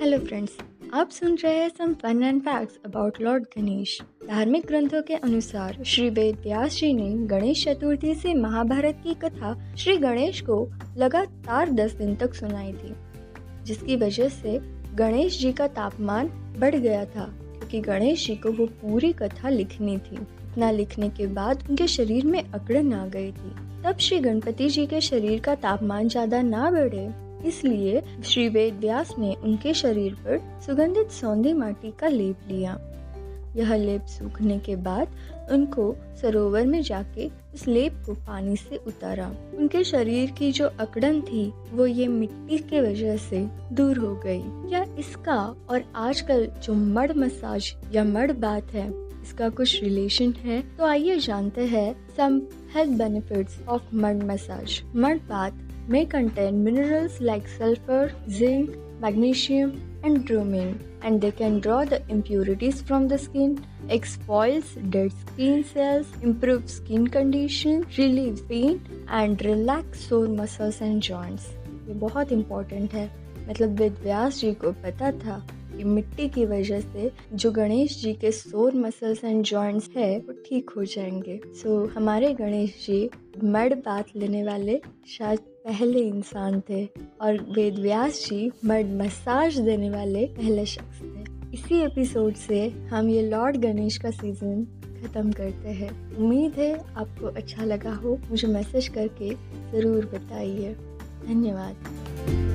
Friends आप सुन रहे हैं some fun and facts about lord Ganesh धार्मिक ग्रंथों के अनुसार, श्री वेद व्यास जी ने गणेश चतुर्थी से महाभारत की कथा श्री गणेश को लगातार दस दिन तक सुनाई थी, जिसकी वजह से गणेश जी का तापमान बढ़ गया था, क्योंकि गणेश जी को वो पूरी कथा लिखनी थी। इतना लिखने के बाद उनके शरीर में अकड़न आ गई थी। तब श्री गणपति जी के शरीर का तापमान ज़्यादा ना बढ़े इसलिए श्री वेद व्यास ने उनके शरीर पर सुगंधित सौंधी माटी का लेप लिया। यह लेप सूखने के बाद उनको सरोवर में जाके इस लेप को पानी से उतारा। उनके शरीर की जो अकड़न थी, वो ये मिट्टी के वजह से दूर हो गई। क्या इसका और आजकल जो मड मसाज या मड बात है, इसका कुछ रिलेशन है? तो आइए जानते हैं some health benefits of mud massage mud bath may contain minerals like sulfur, zinc, magnesium, and bromine, and they can draw the impurities from the skin, exfoils dead skin cells, improve skin condition, relieve pain, and relax sore muscles and joints. ये बहुत important है मतलब वेद व्यास जी को पता था कि मिट्टी की वजह से जो गणेश जी के सोर मसल्स एंड जॉइंट्स है वो ठीक हो जाएँगे सो so, हमारे गणेश जी मड बात लेने वाले शायद पहले इंसान थे और वेद व्यास जी मर्द मसाज देने वाले पहले शख्स थे। इसी एपिसोड से हम ये लॉर्ड गणेश का सीज़न ख़त्म करते हैं। उम्मीद है आपको अच्छा लगा हो। मुझे मैसेज करके ज़रूर बताइए। धन्यवाद।